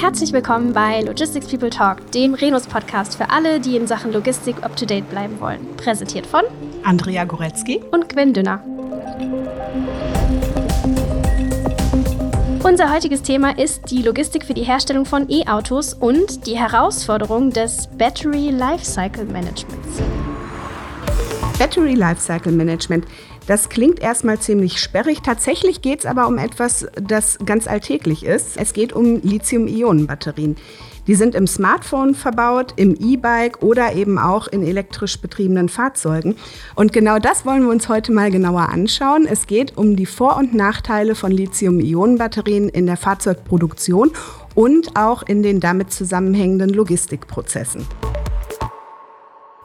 Herzlich willkommen bei Logistics People Talk, dem Renus-Podcast für alle, die in Sachen Logistik up-to-date bleiben wollen. Präsentiert von Andrea Goretzky und Gwen Dünner. Unser heutiges Thema ist die Logistik für die Herstellung von E-Autos und die Herausforderung des Battery Lifecycle Managements. Battery Lifecycle Management. Das klingt erstmal ziemlich sperrig. Tatsächlich geht es aber um etwas, das ganz alltäglich ist. Es geht um Lithium-Ionen-Batterien. Die sind im Smartphone verbaut, im E-Bike oder eben auch in elektrisch betriebenen Fahrzeugen. Und genau das wollen wir uns heute mal genauer anschauen. Es geht um die Vor- und Nachteile von Lithium-Ionen-Batterien in der Fahrzeugproduktion und auch in den damit zusammenhängenden Logistikprozessen.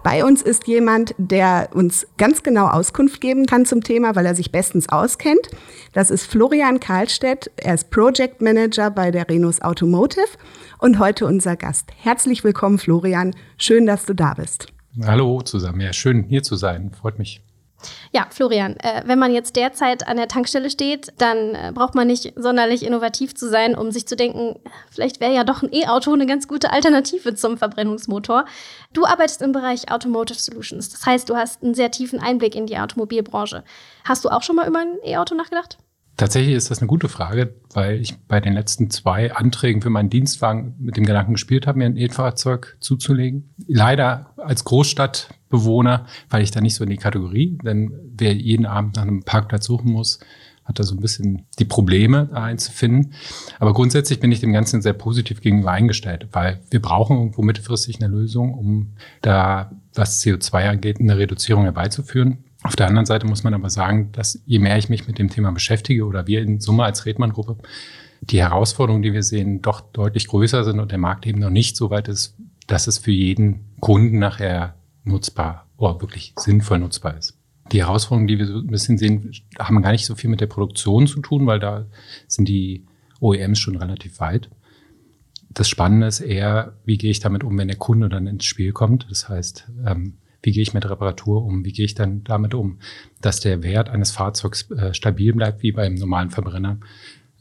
Bei uns ist jemand, der uns ganz genau Auskunft geben kann zum Thema, weil er sich bestens auskennt. Das ist Florian Karlstedt. Er ist Project Manager bei der Renus Automotive und heute unser Gast. Herzlich willkommen, Florian. Schön, dass du da bist. Hallo zusammen. Ja, schön hier zu sein. Freut mich. Ja, Florian, äh, wenn man jetzt derzeit an der Tankstelle steht, dann äh, braucht man nicht sonderlich innovativ zu sein, um sich zu denken, vielleicht wäre ja doch ein E-Auto eine ganz gute Alternative zum Verbrennungsmotor. Du arbeitest im Bereich Automotive Solutions. Das heißt, du hast einen sehr tiefen Einblick in die Automobilbranche. Hast du auch schon mal über ein E-Auto nachgedacht? Tatsächlich ist das eine gute Frage, weil ich bei den letzten zwei Anträgen für meinen Dienstwagen mit dem Gedanken gespielt habe, mir ein E-Fahrzeug zuzulegen. Leider als Großstadtbewohner falle ich da nicht so in die Kategorie, denn wer jeden Abend nach einem Parkplatz suchen muss, hat da so ein bisschen die Probleme, einzufinden. Aber grundsätzlich bin ich dem Ganzen sehr positiv gegenüber eingestellt, weil wir brauchen irgendwo mittelfristig eine Lösung, um da, was CO2 angeht, eine Reduzierung herbeizuführen. Auf der anderen Seite muss man aber sagen, dass je mehr ich mich mit dem Thema beschäftige oder wir in Summe als Redmann-Gruppe, die Herausforderungen, die wir sehen, doch deutlich größer sind und der Markt eben noch nicht so weit ist, dass es für jeden Kunden nachher nutzbar oder wirklich sinnvoll nutzbar ist. Die Herausforderungen, die wir so ein bisschen sehen, haben gar nicht so viel mit der Produktion zu tun, weil da sind die OEMs schon relativ weit. Das Spannende ist eher, wie gehe ich damit um, wenn der Kunde dann ins Spiel kommt. Das heißt, ähm, wie gehe ich mit Reparatur um? Wie gehe ich dann damit um, dass der Wert eines Fahrzeugs äh, stabil bleibt, wie beim normalen Verbrenner?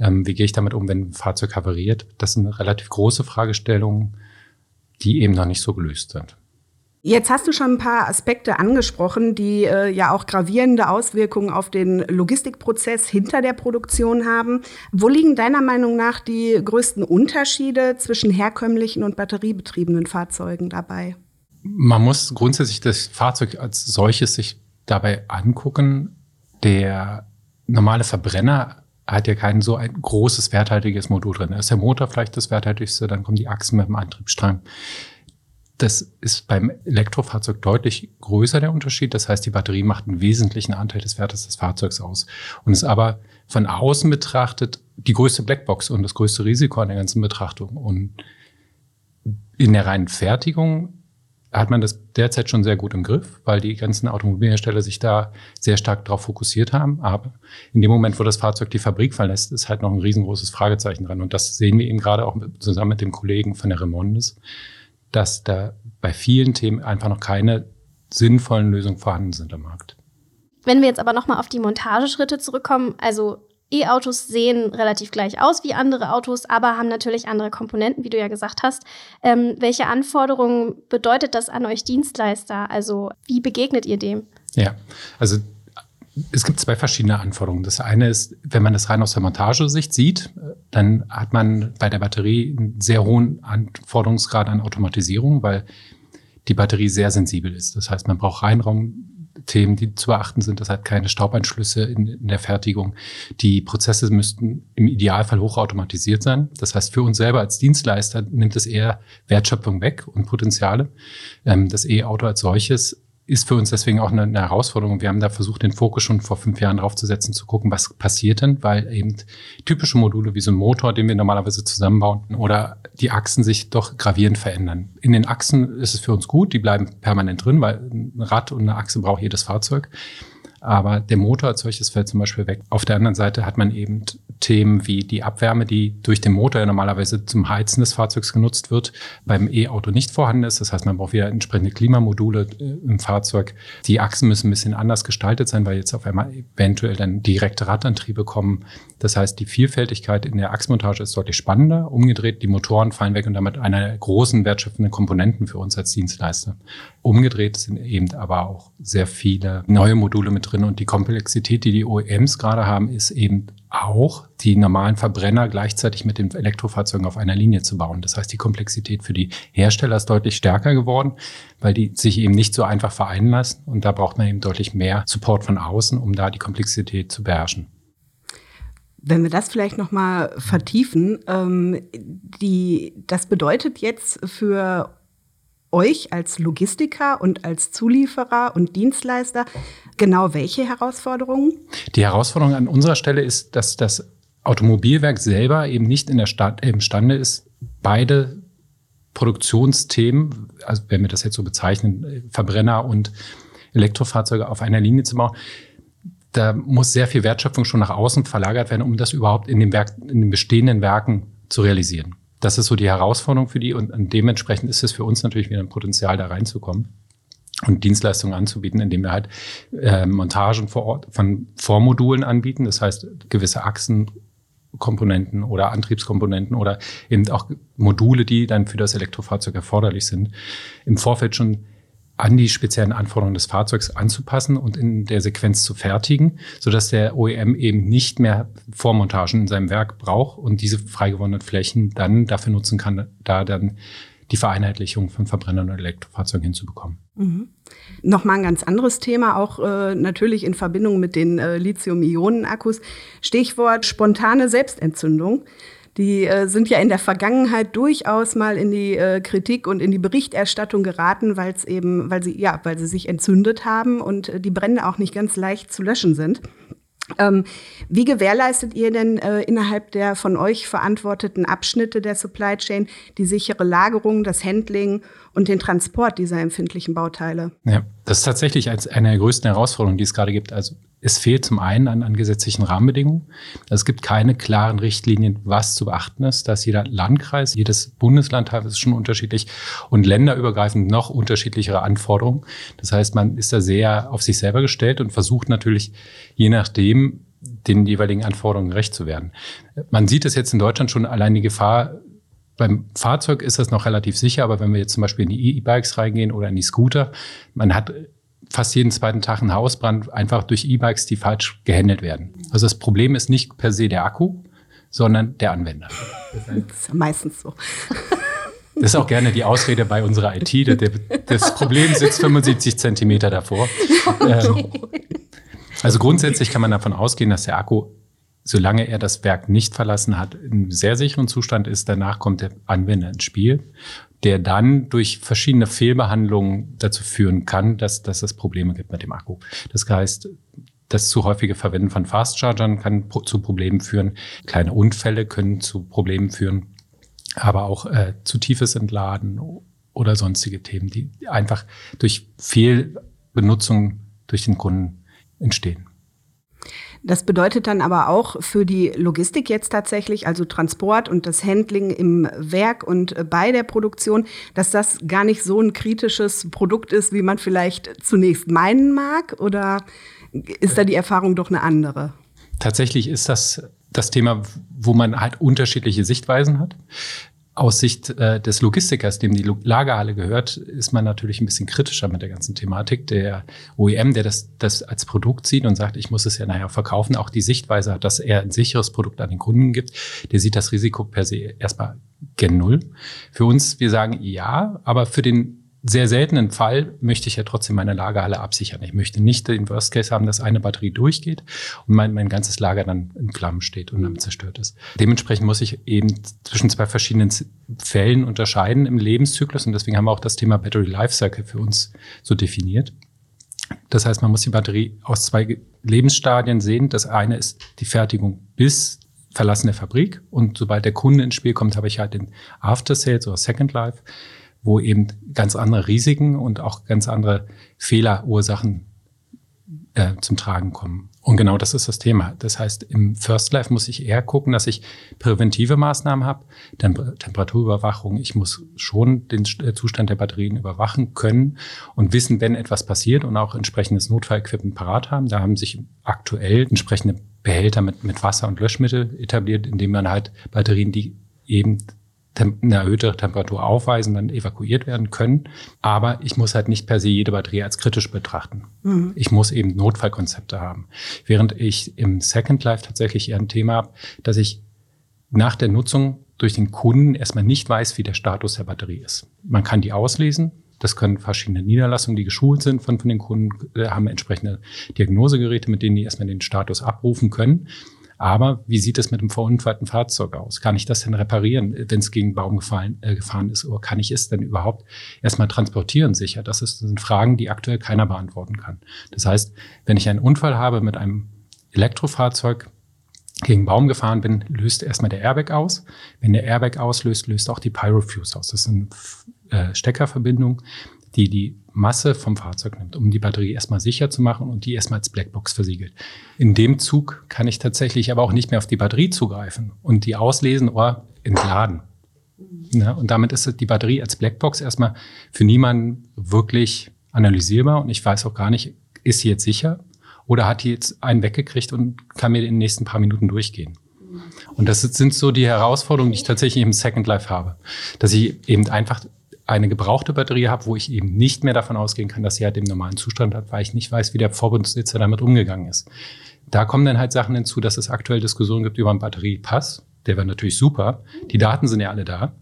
Ähm, wie gehe ich damit um, wenn ein Fahrzeug havariert? Das sind relativ große Fragestellungen, die eben noch nicht so gelöst sind. Jetzt hast du schon ein paar Aspekte angesprochen, die äh, ja auch gravierende Auswirkungen auf den Logistikprozess hinter der Produktion haben. Wo liegen deiner Meinung nach die größten Unterschiede zwischen herkömmlichen und batteriebetriebenen Fahrzeugen dabei? Man muss grundsätzlich das Fahrzeug als solches sich dabei angucken. Der normale Verbrenner hat ja kein so ein großes werthaltiges Motor drin. Da ist der Motor vielleicht das werthaltigste, dann kommen die Achsen mit dem Antriebsstrang. Das ist beim Elektrofahrzeug deutlich größer der Unterschied. Das heißt, die Batterie macht einen wesentlichen Anteil des Wertes des Fahrzeugs aus und ist aber von außen betrachtet die größte Blackbox und das größte Risiko an der ganzen Betrachtung. Und in der reinen Fertigung hat man das derzeit schon sehr gut im Griff, weil die ganzen Automobilhersteller sich da sehr stark darauf fokussiert haben. Aber in dem Moment, wo das Fahrzeug die Fabrik verlässt, ist halt noch ein riesengroßes Fragezeichen dran. Und das sehen wir eben gerade auch zusammen mit dem Kollegen von der Remondes, dass da bei vielen Themen einfach noch keine sinnvollen Lösungen vorhanden sind am Markt. Wenn wir jetzt aber nochmal auf die Montageschritte zurückkommen, also E-Autos sehen relativ gleich aus wie andere Autos, aber haben natürlich andere Komponenten, wie du ja gesagt hast. Ähm, welche Anforderungen bedeutet das an euch Dienstleister? Also wie begegnet ihr dem? Ja, also es gibt zwei verschiedene Anforderungen. Das eine ist, wenn man das rein aus der Montagesicht sieht, dann hat man bei der Batterie einen sehr hohen Anforderungsgrad an Automatisierung, weil die Batterie sehr sensibel ist. Das heißt, man braucht Reinraum, Themen, die zu beachten sind. Das hat keine Staubeinschlüsse in, in, der Fertigung. Die Prozesse müssten im Idealfall hochautomatisiert sein. Das heißt, für uns selber als Dienstleister nimmt es eher Wertschöpfung weg und Potenziale. Ähm, das E-Auto als solches ist für uns deswegen auch eine, eine, Herausforderung. Wir haben da versucht, den Fokus schon vor fünf Jahren draufzusetzen, zu gucken, was passiert denn, weil eben typische Module wie so ein Motor, den wir normalerweise zusammenbauen, oder die Achsen sich doch gravierend verändern. In den Achsen ist es für uns gut, die bleiben permanent drin, weil ein Rad und eine Achse braucht jedes Fahrzeug. Aber der Motor als solches fällt zum Beispiel weg. Auf der anderen Seite hat man eben Themen wie die Abwärme, die durch den Motor ja normalerweise zum Heizen des Fahrzeugs genutzt wird, beim E-Auto nicht vorhanden ist. Das heißt, man braucht wieder entsprechende Klimamodule äh, im Fahrzeug. Die Achsen müssen ein bisschen anders gestaltet sein, weil jetzt auf einmal eventuell dann direkte Radantriebe kommen. Das heißt, die Vielfältigkeit in der Achsmontage ist deutlich spannender. Umgedreht, die Motoren fallen weg und damit einer der großen wertschöpfenden Komponenten für uns als Dienstleister. Umgedreht sind eben aber auch sehr viele neue Module mit drin und die Komplexität, die die OEMs gerade haben, ist eben auch die normalen Verbrenner gleichzeitig mit den Elektrofahrzeugen auf einer Linie zu bauen. Das heißt, die Komplexität für die Hersteller ist deutlich stärker geworden, weil die sich eben nicht so einfach vereinen lassen. Und da braucht man eben deutlich mehr Support von außen, um da die Komplexität zu beherrschen. Wenn wir das vielleicht noch mal vertiefen, ähm, die, das bedeutet jetzt für euch als Logistiker und als Zulieferer und Dienstleister genau welche Herausforderungen? Die Herausforderung an unserer Stelle ist, dass das Automobilwerk selber eben nicht in der Stadt imstande ist, beide Produktionsthemen, also wenn wir das jetzt so bezeichnen, Verbrenner und Elektrofahrzeuge auf einer Linie zu bauen. Da muss sehr viel Wertschöpfung schon nach außen verlagert werden, um das überhaupt in, dem Werk, in den bestehenden Werken zu realisieren. Das ist so die Herausforderung für die und dementsprechend ist es für uns natürlich wieder ein Potenzial, da reinzukommen und Dienstleistungen anzubieten, indem wir halt äh, Montagen vor Ort von Vormodulen anbieten, das heißt gewisse Achsenkomponenten oder Antriebskomponenten oder eben auch Module, die dann für das Elektrofahrzeug erforderlich sind, im Vorfeld schon an die speziellen Anforderungen des Fahrzeugs anzupassen und in der Sequenz zu fertigen, sodass der OEM eben nicht mehr Vormontagen in seinem Werk braucht und diese freigewonnenen Flächen dann dafür nutzen kann, da dann die Vereinheitlichung von Verbrennern und Elektrofahrzeugen hinzubekommen. Mhm. Nochmal ein ganz anderes Thema, auch äh, natürlich in Verbindung mit den äh, Lithium-Ionen-Akkus. Stichwort spontane Selbstentzündung. Die äh, sind ja in der Vergangenheit durchaus mal in die äh, Kritik und in die Berichterstattung geraten, weil es eben, weil sie ja, weil sie sich entzündet haben und äh, die Brände auch nicht ganz leicht zu löschen sind. Ähm, wie gewährleistet ihr denn äh, innerhalb der von euch verantworteten Abschnitte der Supply Chain die sichere Lagerung, das Handling und den Transport dieser empfindlichen Bauteile? Ja, das ist tatsächlich eine der größten Herausforderungen, die es gerade gibt. Also es fehlt zum einen an, an gesetzlichen Rahmenbedingungen. Es gibt keine klaren Richtlinien, was zu beachten ist. Da ist jeder Landkreis, jedes Bundesland hat es schon unterschiedlich und länderübergreifend noch unterschiedlichere Anforderungen. Das heißt, man ist da sehr auf sich selber gestellt und versucht natürlich, je nachdem, den jeweiligen Anforderungen gerecht zu werden. Man sieht es jetzt in Deutschland schon allein die Gefahr, beim Fahrzeug ist das noch relativ sicher, aber wenn wir jetzt zum Beispiel in die E-Bikes reingehen oder in die Scooter, man hat fast jeden zweiten Tag ein Hausbrand einfach durch E-Bikes, die falsch gehandelt werden. Also das Problem ist nicht per se der Akku, sondern der Anwender. Das ist meistens so. Das ist auch gerne die Ausrede bei unserer IT. Das Problem sitzt 75 Zentimeter davor. Okay. Ähm, also grundsätzlich kann man davon ausgehen, dass der Akku, solange er das Werk nicht verlassen hat, in einem sehr sicheren Zustand ist. Danach kommt der Anwender ins Spiel der dann durch verschiedene Fehlbehandlungen dazu führen kann, dass, dass es Probleme gibt mit dem Akku. Das heißt, das zu häufige Verwenden von Fast Chargern kann zu Problemen führen. Kleine Unfälle können zu Problemen führen, aber auch äh, zu tiefes Entladen oder sonstige Themen, die einfach durch Fehlbenutzung durch den Kunden entstehen. Das bedeutet dann aber auch für die Logistik jetzt tatsächlich, also Transport und das Handling im Werk und äh, bei der Produktion, dass das gar nicht so ein kritisches Produkt ist, wie man vielleicht zunächst meinen mag? Oder ist da die Erfahrung doch eine andere? Tatsächlich ist das das Thema, wo man halt unterschiedliche Sichtweisen hat. Aus Sicht äh, des Logistikers, dem die Lagerhalle gehört, ist man natürlich ein bisschen kritischer mit der ganzen Thematik. Der OEM, der das, das als Produkt sieht und sagt, ich muss es ja nachher verkaufen, auch die Sichtweise hat, dass er ein sicheres Produkt an den Kunden gibt, der sieht das Risiko per se erstmal gen Null. Für uns, wir sagen ja, aber für den sehr seltenen Fall möchte ich ja trotzdem meine Lagerhalle absichern. Ich möchte nicht den Worst Case haben, dass eine Batterie durchgeht und mein, mein ganzes Lager dann in Flammen steht und dann zerstört ist. Dementsprechend muss ich eben zwischen zwei verschiedenen Fällen unterscheiden im Lebenszyklus und deswegen haben wir auch das Thema Battery Lifecycle für uns so definiert. Das heißt, man muss die Batterie aus zwei Lebensstadien sehen. Das eine ist die Fertigung bis Verlassen der Fabrik und sobald der Kunde ins Spiel kommt, habe ich halt den After Sales oder Second Life wo eben ganz andere Risiken und auch ganz andere Fehlerursachen äh, zum Tragen kommen. Und genau das ist das Thema. Das heißt, im First Life muss ich eher gucken, dass ich präventive Maßnahmen habe, Temper Temperaturüberwachung. Ich muss schon den äh, Zustand der Batterien überwachen können und wissen, wenn etwas passiert und auch entsprechendes Notfallequipment parat haben. Da haben sich aktuell entsprechende Behälter mit, mit Wasser und Löschmittel etabliert, indem man halt Batterien, die eben eine erhöhte Temperatur aufweisen, dann evakuiert werden können. Aber ich muss halt nicht per se jede Batterie als kritisch betrachten. Mhm. Ich muss eben Notfallkonzepte haben. Während ich im Second Life tatsächlich eher ein Thema habe, dass ich nach der Nutzung durch den Kunden erstmal nicht weiß, wie der Status der Batterie ist. Man kann die auslesen. Das können verschiedene Niederlassungen, die geschult sind von, von den Kunden, äh, haben entsprechende Diagnosegeräte, mit denen die erstmal den Status abrufen können. Aber wie sieht es mit dem verunfallten Fahrzeug aus? Kann ich das denn reparieren, wenn es gegen Baum gefallen, äh, gefahren ist? Oder kann ich es denn überhaupt erstmal transportieren sicher? Das, ist, das sind Fragen, die aktuell keiner beantworten kann. Das heißt, wenn ich einen Unfall habe mit einem Elektrofahrzeug, gegen Baum gefahren bin, löst erstmal der Airbag aus. Wenn der Airbag auslöst, löst auch die Pyrofuse aus. Das ist eine äh, Steckerverbindung, die die Masse vom Fahrzeug nimmt, um die Batterie erstmal sicher zu machen und die erstmal als Blackbox versiegelt. In dem Zug kann ich tatsächlich aber auch nicht mehr auf die Batterie zugreifen und die auslesen oder entladen. Ja, und damit ist die Batterie als Blackbox erstmal für niemanden wirklich analysierbar und ich weiß auch gar nicht, ist sie jetzt sicher oder hat die jetzt einen weggekriegt und kann mir in den nächsten paar Minuten durchgehen. Und das sind so die Herausforderungen, die ich tatsächlich im Second Life habe. Dass ich eben einfach eine gebrauchte Batterie habe, wo ich eben nicht mehr davon ausgehen kann, dass sie halt im normalen Zustand hat, weil ich nicht weiß, wie der Vorbesitzer damit umgegangen ist. Da kommen dann halt Sachen hinzu, dass es aktuell Diskussionen gibt über einen Batteriepass. Der wäre natürlich super. Die Daten sind ja alle da.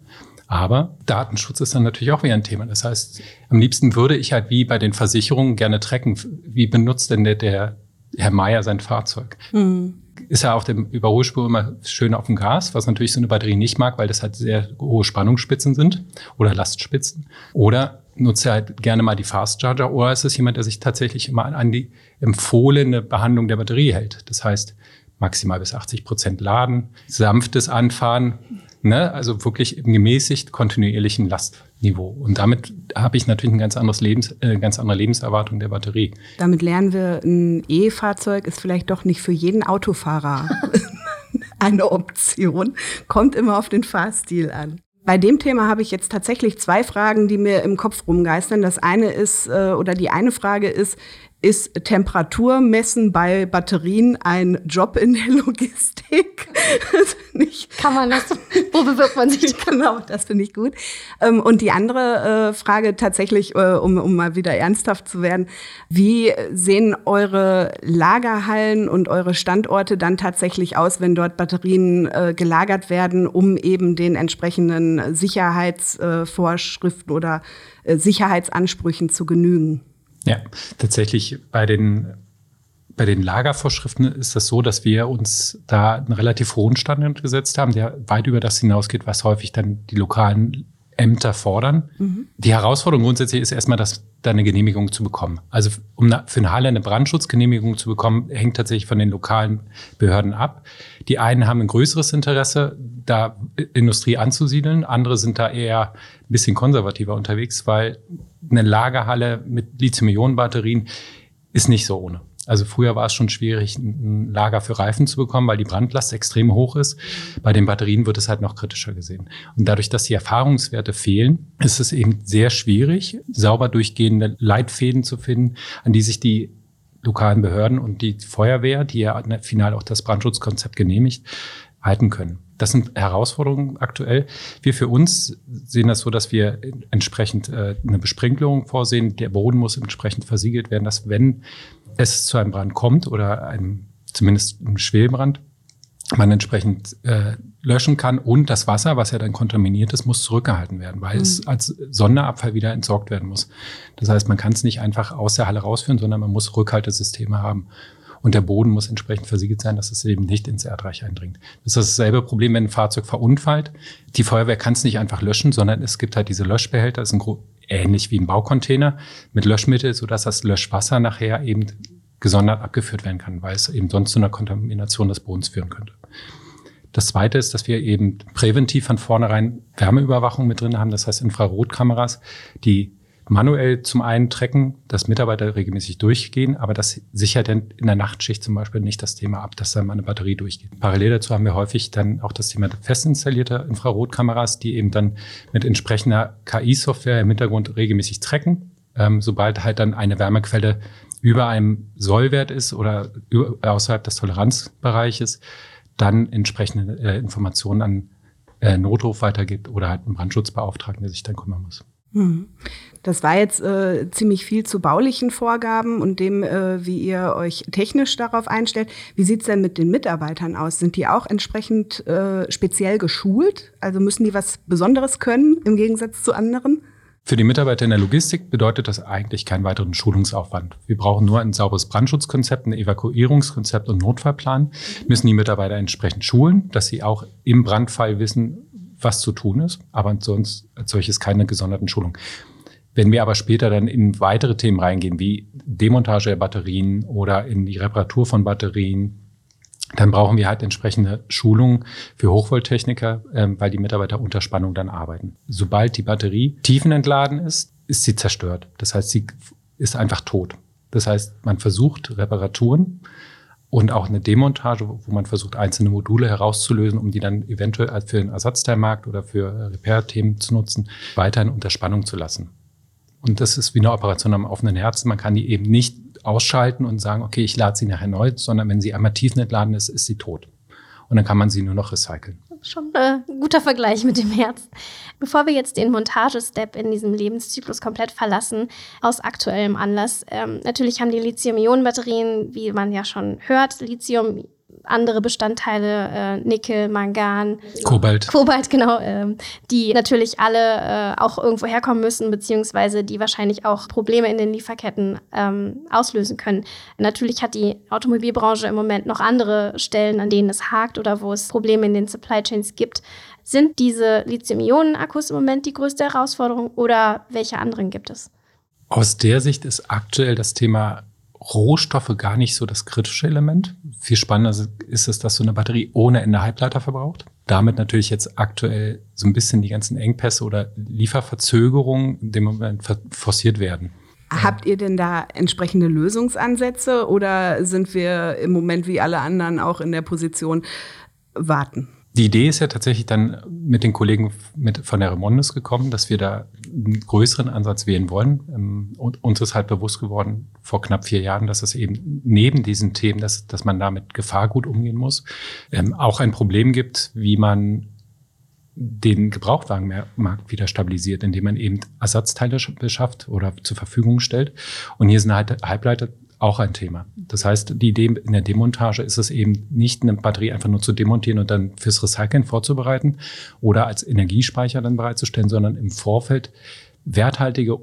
Aber Datenschutz ist dann natürlich auch wieder ein Thema. Das heißt, am liebsten würde ich halt wie bei den Versicherungen gerne tracken, wie benutzt denn der, der Herr Meier sein Fahrzeug? Mhm ist ja auf dem Überholspur immer schön auf dem Gas, was natürlich so eine Batterie nicht mag, weil das halt sehr hohe Spannungsspitzen sind oder Lastspitzen. Oder nutzt er halt gerne mal die Fast Charger oder ist es jemand, der sich tatsächlich immer an die empfohlene Behandlung der Batterie hält. Das heißt, maximal bis 80 Prozent laden, sanftes Anfahren, ne? also wirklich im gemäßigt kontinuierlichen Lastniveau. Und damit habe ich natürlich ein ganz anderes Lebens, äh, ganz andere Lebenserwartung der Batterie. Damit lernen wir, ein E-Fahrzeug ist vielleicht doch nicht für jeden Autofahrer eine Option. Kommt immer auf den Fahrstil an. Bei dem Thema habe ich jetzt tatsächlich zwei Fragen, die mir im Kopf rumgeistern. Das eine ist, äh, oder die eine Frage ist, ist Temperaturmessen bei Batterien ein Job in der Logistik? Kann man das? Wo bewirbt man sich? genau, das finde ich gut. Ähm, und die andere äh, Frage tatsächlich, äh, um, um mal wieder ernsthaft zu werden, wie sehen eure Lagerhallen und eure Standorte dann tatsächlich aus, wenn dort Batterien äh, gelagert werden, um eben den entsprechenden Sicherheitsvorschriften oder Sicherheitsansprüchen zu genügen? Ja, tatsächlich bei den, bei den Lagervorschriften ist das so, dass wir uns da einen relativ hohen Standard gesetzt haben, der weit über das hinausgeht, was häufig dann die lokalen Ämter fordern. Mhm. Die Herausforderung grundsätzlich ist erstmal, dass da eine Genehmigung zu bekommen. Also um für eine Halle eine Brandschutzgenehmigung zu bekommen, hängt tatsächlich von den lokalen Behörden ab. Die einen haben ein größeres Interesse, da Industrie anzusiedeln, andere sind da eher ein bisschen konservativer unterwegs, weil eine Lagerhalle mit Lithium-Ionen-Batterien ist nicht so ohne. Also früher war es schon schwierig, ein Lager für Reifen zu bekommen, weil die Brandlast extrem hoch ist. Bei den Batterien wird es halt noch kritischer gesehen. Und dadurch, dass die Erfahrungswerte fehlen, ist es eben sehr schwierig, sauber durchgehende Leitfäden zu finden, an die sich die lokalen Behörden und die Feuerwehr, die ja final auch das Brandschutzkonzept genehmigt, halten können. Das sind Herausforderungen aktuell. Wir für uns sehen das so, dass wir entsprechend äh, eine Besprinkelung vorsehen. Der Boden muss entsprechend versiegelt werden, dass wenn es zu einem Brand kommt oder einem, zumindest einem Schwelbrand, man entsprechend äh, löschen kann und das Wasser, was ja dann kontaminiert ist, muss zurückgehalten werden, weil mhm. es als Sonderabfall wieder entsorgt werden muss. Das heißt, man kann es nicht einfach aus der Halle rausführen, sondern man muss Rückhaltesysteme haben. Und der Boden muss entsprechend versiegelt sein, dass es eben nicht ins Erdreich eindringt. Das ist dasselbe Problem, wenn ein Fahrzeug verunfallt. Die Feuerwehr kann es nicht einfach löschen, sondern es gibt halt diese Löschbehälter, das sind ähnlich wie ein Baucontainer mit Löschmittel, sodass das Löschwasser nachher eben gesondert abgeführt werden kann, weil es eben sonst zu einer Kontamination des Bodens führen könnte. Das zweite ist, dass wir eben präventiv von vornherein Wärmeüberwachung mit drin haben, das heißt Infrarotkameras, die manuell zum einen tracken, dass Mitarbeiter regelmäßig durchgehen, aber das sichert dann in der Nachtschicht zum Beispiel nicht das Thema ab, dass dann mal eine Batterie durchgeht. Parallel dazu haben wir häufig dann auch das Thema fest installierter Infrarotkameras, die eben dann mit entsprechender KI-Software im Hintergrund regelmäßig tracken. Ähm, sobald halt dann eine Wärmequelle über einem Sollwert ist oder außerhalb des Toleranzbereiches, dann entsprechende äh, Informationen an äh, Notruf weitergibt oder halt einen Brandschutzbeauftragten, der sich dann kümmern muss. Hm. Das war jetzt äh, ziemlich viel zu baulichen Vorgaben und dem, äh, wie ihr euch technisch darauf einstellt. Wie sieht's denn mit den Mitarbeitern aus? Sind die auch entsprechend äh, speziell geschult? Also müssen die was Besonderes können im Gegensatz zu anderen? Für die Mitarbeiter in der Logistik bedeutet das eigentlich keinen weiteren Schulungsaufwand. Wir brauchen nur ein sauberes Brandschutzkonzept, ein Evakuierungskonzept und Notfallplan. Müssen die Mitarbeiter entsprechend schulen, dass sie auch im Brandfall wissen, was zu tun ist, aber sonst als solches keine gesonderten Schulungen. Wenn wir aber später dann in weitere Themen reingehen, wie Demontage der Batterien oder in die Reparatur von Batterien, dann brauchen wir halt entsprechende Schulungen für Hochvolttechniker, ähm, weil die Mitarbeiter unter Spannung dann arbeiten. Sobald die Batterie tiefenentladen ist, ist sie zerstört. Das heißt, sie ist einfach tot. Das heißt, man versucht Reparaturen und auch eine Demontage, wo man versucht, einzelne Module herauszulösen, um die dann eventuell für den Ersatzteilmarkt oder für Repair-Themen zu nutzen, weiterhin unter Spannung zu lassen. Und das ist wie eine Operation am offenen Herzen. Man kann die eben nicht ausschalten und sagen, okay, ich lade sie nachher neu, sondern wenn sie einmal tiefentladen ist, ist sie tot. Und dann kann man sie nur noch recyceln schon äh, ein guter Vergleich mit dem Herz. Bevor wir jetzt den Montagestep in diesem Lebenszyklus komplett verlassen, aus aktuellem Anlass, ähm, natürlich haben die Lithium-Ionen-Batterien, wie man ja schon hört, Lithium andere Bestandteile, äh, Nickel, Mangan, Kobalt. Kobalt, genau, äh, die natürlich alle äh, auch irgendwo herkommen müssen, beziehungsweise die wahrscheinlich auch Probleme in den Lieferketten ähm, auslösen können. Natürlich hat die Automobilbranche im Moment noch andere Stellen, an denen es hakt oder wo es Probleme in den Supply Chains gibt. Sind diese Lithium-Ionen-Akkus im Moment die größte Herausforderung oder welche anderen gibt es? Aus der Sicht ist aktuell das Thema Rohstoffe gar nicht so das kritische Element. Viel spannender ist es, dass so eine Batterie ohne Ende Halbleiter verbraucht. Damit natürlich jetzt aktuell so ein bisschen die ganzen Engpässe oder Lieferverzögerungen in dem Moment forciert werden. Habt ihr denn da entsprechende Lösungsansätze oder sind wir im Moment wie alle anderen auch in der Position warten? Die Idee ist ja tatsächlich dann mit den Kollegen mit, von der Remondes gekommen, dass wir da einen größeren Ansatz wählen wollen. Ähm, und uns ist halt bewusst geworden vor knapp vier Jahren, dass es eben neben diesen Themen, dass, dass man da mit Gefahr gut umgehen muss, ähm, auch ein Problem gibt, wie man den Gebrauchtwagenmarkt wieder stabilisiert, indem man eben Ersatzteile beschafft oder zur Verfügung stellt. Und hier sind halt Halbleiter auch ein Thema. Das heißt, die Idee in der Demontage ist es eben nicht, eine Batterie einfach nur zu demontieren und dann fürs Recyceln vorzubereiten oder als Energiespeicher dann bereitzustellen, sondern im Vorfeld werthaltige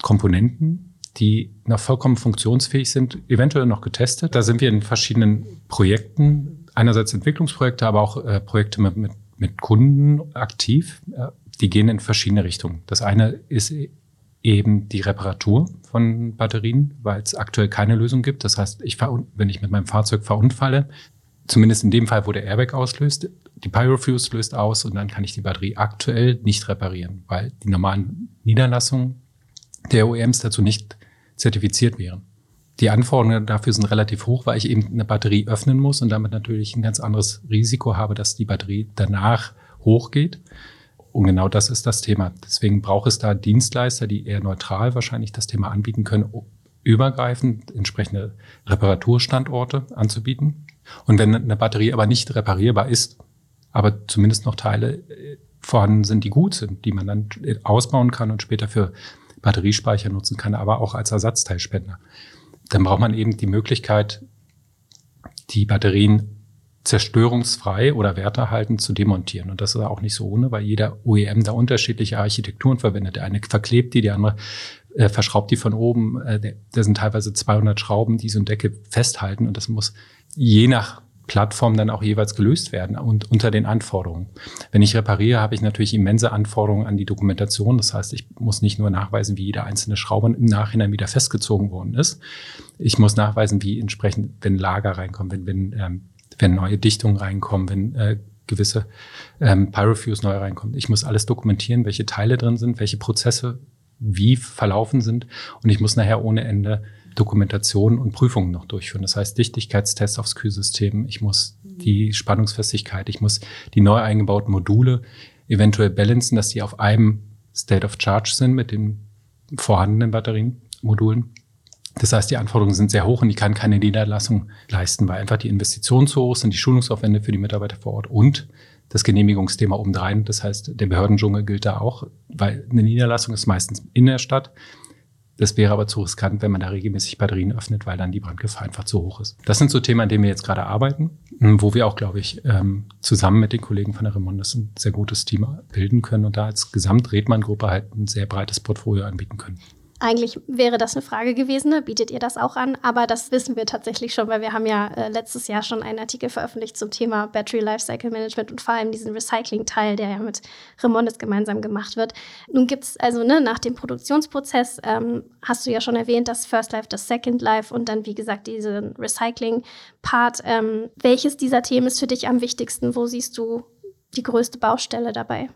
Komponenten, die noch vollkommen funktionsfähig sind, eventuell noch getestet. Da sind wir in verschiedenen Projekten, einerseits Entwicklungsprojekte, aber auch äh, Projekte mit, mit, mit Kunden aktiv. Äh, die gehen in verschiedene Richtungen. Das eine ist eben die Reparatur von Batterien, weil es aktuell keine Lösung gibt. Das heißt, ich wenn ich mit meinem Fahrzeug verunfalle, zumindest in dem Fall, wo der Airbag auslöst, die Pyrofuse löst aus und dann kann ich die Batterie aktuell nicht reparieren, weil die normalen Niederlassungen der OEMs dazu nicht zertifiziert wären. Die Anforderungen dafür sind relativ hoch, weil ich eben eine Batterie öffnen muss und damit natürlich ein ganz anderes Risiko habe, dass die Batterie danach hochgeht. Und genau das ist das Thema. Deswegen braucht es da Dienstleister, die eher neutral wahrscheinlich das Thema anbieten können, übergreifend entsprechende Reparaturstandorte anzubieten. Und wenn eine Batterie aber nicht reparierbar ist, aber zumindest noch Teile äh, vorhanden sind, die gut sind, die man dann ausbauen kann und später für Batteriespeicher nutzen kann, aber auch als Ersatzteilspender, dann braucht man eben die Möglichkeit, die Batterien zerstörungsfrei oder werterhaltend zu demontieren. Und das ist auch nicht so ohne, weil jeder OEM da unterschiedliche Architekturen verwendet. Der eine verklebt die, der andere äh, verschraubt die von oben. Äh, da sind teilweise 200 Schrauben, die so eine Decke festhalten. Und das muss je nach Plattform dann auch jeweils gelöst werden und unter den Anforderungen. Wenn ich repariere, habe ich natürlich immense Anforderungen an die Dokumentation. Das heißt, ich muss nicht nur nachweisen, wie jeder einzelne Schraube im Nachhinein wieder festgezogen worden ist. Ich muss nachweisen, wie entsprechend, wenn Lager reinkommen, wenn, wenn ähm, wenn neue Dichtungen reinkommen, wenn äh, gewisse ähm, Pyrofuse neu reinkommen. Ich muss alles dokumentieren, welche Teile drin sind, welche Prozesse wie verlaufen sind. Und ich muss nachher ohne Ende Dokumentation und Prüfungen noch durchführen. Das heißt Dichtigkeitstests aufs Kühlsystem. Ich muss die Spannungsfestigkeit, ich muss die neu eingebauten Module eventuell balancen, dass die auf einem State of Charge sind mit den vorhandenen Batterienmodulen. Das heißt, die Anforderungen sind sehr hoch und ich kann keine Niederlassung leisten, weil einfach die Investitionen zu hoch sind, die Schulungsaufwände für die Mitarbeiter vor Ort und das Genehmigungsthema obendrein. Das heißt, der Behördendschungel gilt da auch, weil eine Niederlassung ist meistens in der Stadt. Das wäre aber zu riskant, wenn man da regelmäßig Batterien öffnet, weil dann die Brandgefahr einfach zu hoch ist. Das sind so Themen, an denen wir jetzt gerade arbeiten, wo wir auch, glaube ich, ähm, zusammen mit den Kollegen von der Remondes ein sehr gutes Team bilden können und da als Gesamtredmann-Gruppe halt ein sehr breites Portfolio anbieten können. Eigentlich wäre das eine Frage gewesen, ne? bietet ihr das auch an? Aber das wissen wir tatsächlich schon, weil wir haben ja äh, letztes Jahr schon einen Artikel veröffentlicht zum Thema Battery Lifecycle Management und vor allem diesen Recycling-Teil, der ja mit Remondes gemeinsam gemacht wird. Nun gibt es also ne, nach dem Produktionsprozess, ähm, hast du ja schon erwähnt, das First Life, das Second Life und dann, wie gesagt, diesen Recycling-Part. Ähm, welches dieser Themen ist für dich am wichtigsten? Wo siehst du die größte Baustelle dabei?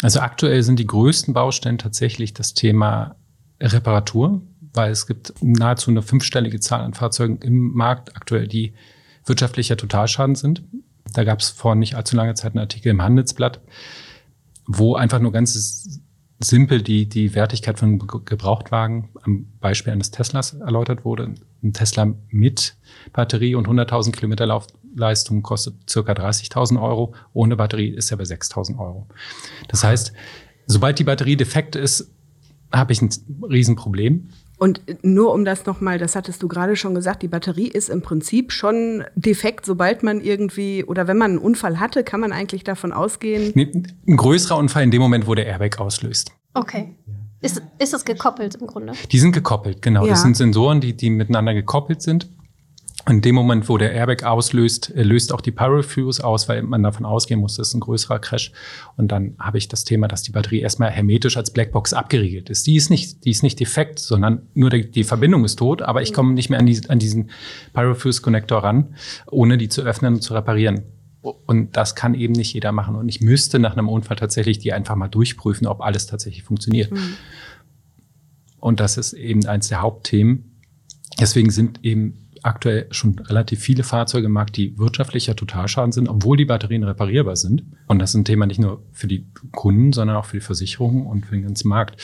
Also aktuell sind die größten Baustellen tatsächlich das Thema Reparatur, weil es gibt nahezu eine fünfstellige Zahl an Fahrzeugen im Markt aktuell, die wirtschaftlicher Totalschaden sind. Da gab es vor nicht allzu langer Zeit einen Artikel im Handelsblatt, wo einfach nur ganz simpel die, die Wertigkeit von Gebrauchtwagen am Beispiel eines Teslas erläutert wurde. Ein Tesla mit Batterie und 100.000 Kilometer Laufleistung kostet circa 30.000 Euro. Ohne Batterie ist er bei 6.000 Euro. Das heißt, sobald die Batterie defekt ist, habe ich ein Riesenproblem. Und nur um das nochmal, das hattest du gerade schon gesagt, die Batterie ist im Prinzip schon defekt, sobald man irgendwie oder wenn man einen Unfall hatte, kann man eigentlich davon ausgehen. Ein größerer Unfall in dem Moment, wo der Airbag auslöst. Okay. Ist, ist das gekoppelt im Grunde? Die sind gekoppelt, genau. Ja. Das sind Sensoren, die, die miteinander gekoppelt sind. In dem Moment, wo der Airbag auslöst, äh, löst auch die Pyrofuse aus, weil man davon ausgehen muss, das ist ein größerer Crash. Und dann habe ich das Thema, dass die Batterie erstmal hermetisch als Blackbox abgeriegelt ist. Die ist nicht, die ist nicht defekt, sondern nur die, die Verbindung ist tot, aber ich komme nicht mehr an, die, an diesen Pyrofuse-Connector ran, ohne die zu öffnen und zu reparieren. Und das kann eben nicht jeder machen. Und ich müsste nach einem Unfall tatsächlich die einfach mal durchprüfen, ob alles tatsächlich funktioniert. Mhm. Und das ist eben eins der Hauptthemen. Deswegen sind eben aktuell schon relativ viele Fahrzeuge im Markt, die wirtschaftlicher Totalschaden sind, obwohl die Batterien reparierbar sind. Und das ist ein Thema nicht nur für die Kunden, sondern auch für die Versicherungen und für den ganzen Markt.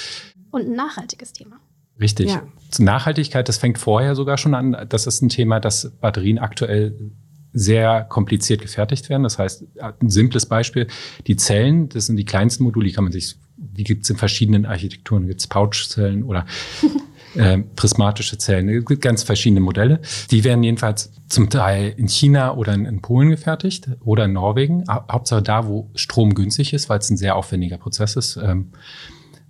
Und ein nachhaltiges Thema. Richtig. Ja. Nachhaltigkeit, das fängt vorher sogar schon an. Das ist ein Thema, dass Batterien aktuell sehr kompliziert gefertigt werden. Das heißt, ein simples Beispiel, die Zellen, das sind die kleinsten Module, die kann man sich, die gibt es in verschiedenen Architekturen, gibt es Pouchzellen oder äh, prismatische Zellen, es gibt ganz verschiedene Modelle. Die werden jedenfalls zum Teil in China oder in, in Polen gefertigt oder in Norwegen. Hauptsache da, wo Strom günstig ist, weil es ein sehr aufwendiger Prozess ist, ähm,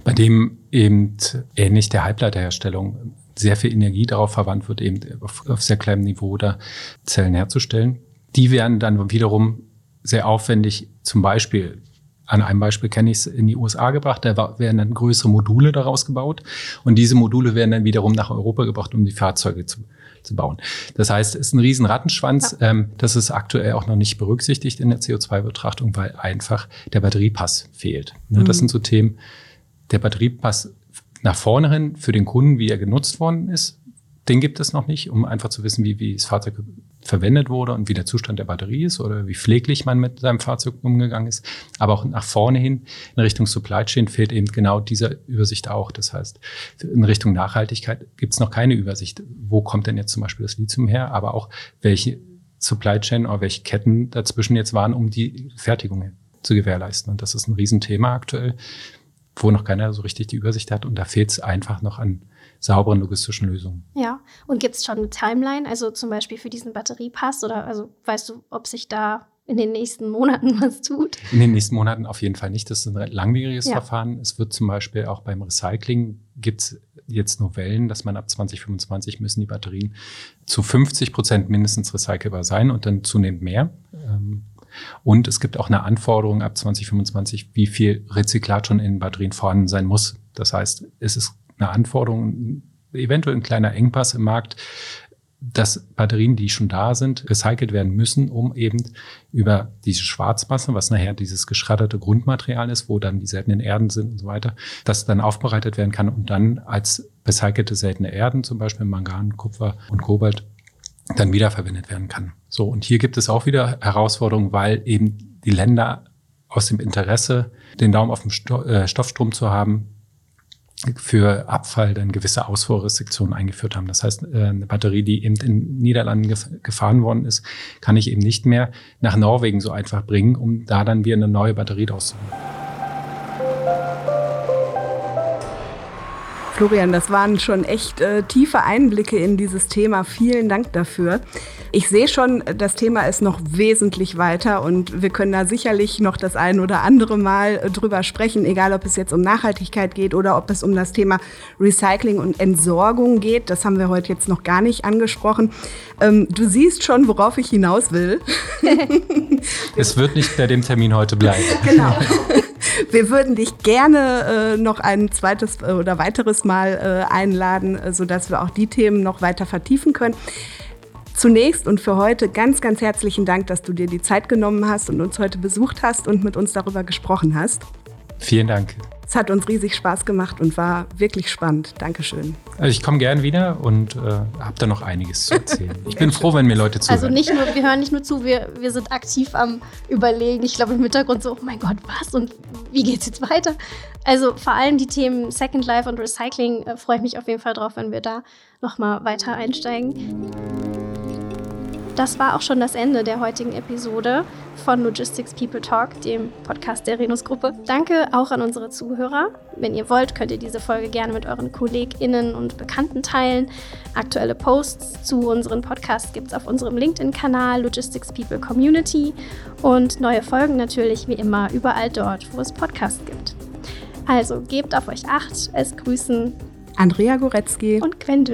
bei dem eben ähnlich der Halbleiterherstellung sehr viel Energie darauf verwandt wird, eben auf, auf sehr kleinem Niveau da Zellen herzustellen. Die werden dann wiederum sehr aufwendig zum Beispiel an einem Beispiel kenne ich es in die USA gebracht, da werden dann größere Module daraus gebaut und diese Module werden dann wiederum nach Europa gebracht, um die Fahrzeuge zu, zu bauen. Das heißt, es ist ein riesen Rattenschwanz. Ja. Ähm, das ist aktuell auch noch nicht berücksichtigt in der CO2-Betrachtung, weil einfach der Batteriepass fehlt. Ne, mhm. Das sind so Themen. Der Batteriepass nach vorne hin für den Kunden, wie er genutzt worden ist, den gibt es noch nicht, um einfach zu wissen, wie, wie das Fahrzeug verwendet wurde und wie der Zustand der Batterie ist oder wie pfleglich man mit seinem Fahrzeug umgegangen ist. Aber auch nach vorne hin in Richtung Supply Chain fehlt eben genau diese Übersicht auch. Das heißt, in Richtung Nachhaltigkeit gibt es noch keine Übersicht. Wo kommt denn jetzt zum Beispiel das Lithium her? Aber auch welche Supply Chain oder welche Ketten dazwischen jetzt waren, um die Fertigung zu gewährleisten. Und das ist ein Riesenthema aktuell, wo noch keiner so richtig die Übersicht hat. Und da fehlt es einfach noch an sauberen logistischen Lösungen. Ja, und gibt es schon eine Timeline, also zum Beispiel für diesen Batteriepass oder also weißt du, ob sich da in den nächsten Monaten was tut? In den nächsten Monaten auf jeden Fall nicht. Das ist ein langwieriges ja. Verfahren. Es wird zum Beispiel auch beim Recycling gibt es jetzt Novellen, dass man ab 2025 müssen die Batterien zu 50 Prozent mindestens recycelbar sein und dann zunehmend mehr. Ähm, und es gibt auch eine Anforderung ab 2025, wie viel Rezyklat schon in Batterien vorhanden sein muss. Das heißt, es ist eine Anforderung, eventuell ein kleiner Engpass im Markt, dass Batterien, die schon da sind, recycelt werden müssen, um eben über diese Schwarzmasse, was nachher dieses geschredderte Grundmaterial ist, wo dann die seltenen Erden sind und so weiter, das dann aufbereitet werden kann und dann als recycelte seltene Erden, zum Beispiel Mangan, Kupfer und Kobalt, dann wiederverwendet werden kann. So, und hier gibt es auch wieder Herausforderungen, weil eben die Länder aus dem Interesse, den Daumen auf dem äh, Stoffstrom zu haben, für Abfall dann gewisse Ausfuhrrestriktionen eingeführt haben. Das heißt, äh, eine Batterie, die eben in Niederlanden gefahren worden ist, kann ich eben nicht mehr nach Norwegen so einfach bringen, um da dann wieder eine neue Batterie draus zu machen. Florian, das waren schon echt äh, tiefe Einblicke in dieses Thema. Vielen Dank dafür. Ich sehe schon, das Thema ist noch wesentlich weiter und wir können da sicherlich noch das ein oder andere Mal äh, drüber sprechen, egal ob es jetzt um Nachhaltigkeit geht oder ob es um das Thema Recycling und Entsorgung geht. Das haben wir heute jetzt noch gar nicht angesprochen. Ähm, du siehst schon, worauf ich hinaus will. es wird nicht bei dem Termin heute bleiben. Genau. Wir würden dich gerne äh, noch ein zweites äh, oder weiteres Mal äh, einladen, äh, sodass wir auch die Themen noch weiter vertiefen können. Zunächst und für heute ganz, ganz herzlichen Dank, dass du dir die Zeit genommen hast und uns heute besucht hast und mit uns darüber gesprochen hast. Vielen Dank. Es hat uns riesig Spaß gemacht und war wirklich spannend. Dankeschön. Also ich komme gern wieder und äh, habe da noch einiges zu erzählen. Ich bin froh, wenn mir Leute zuhören. Also nicht nur, wir hören nicht nur zu, wir, wir sind aktiv am Überlegen. Ich glaube im Hintergrund so, oh mein Gott, was und wie geht's jetzt weiter? Also vor allem die Themen Second Life und Recycling äh, freue ich mich auf jeden Fall drauf, wenn wir da nochmal weiter einsteigen. Das war auch schon das Ende der heutigen Episode von Logistics People Talk, dem Podcast der Renus Gruppe. Danke auch an unsere Zuhörer. Wenn ihr wollt, könnt ihr diese Folge gerne mit euren KollegInnen und Bekannten teilen. Aktuelle Posts zu unseren Podcasts gibt es auf unserem LinkedIn-Kanal Logistics People Community und neue Folgen natürlich wie immer überall dort, wo es Podcasts gibt. Also gebt auf euch acht. Es grüßen Andrea Goretzky und Gwen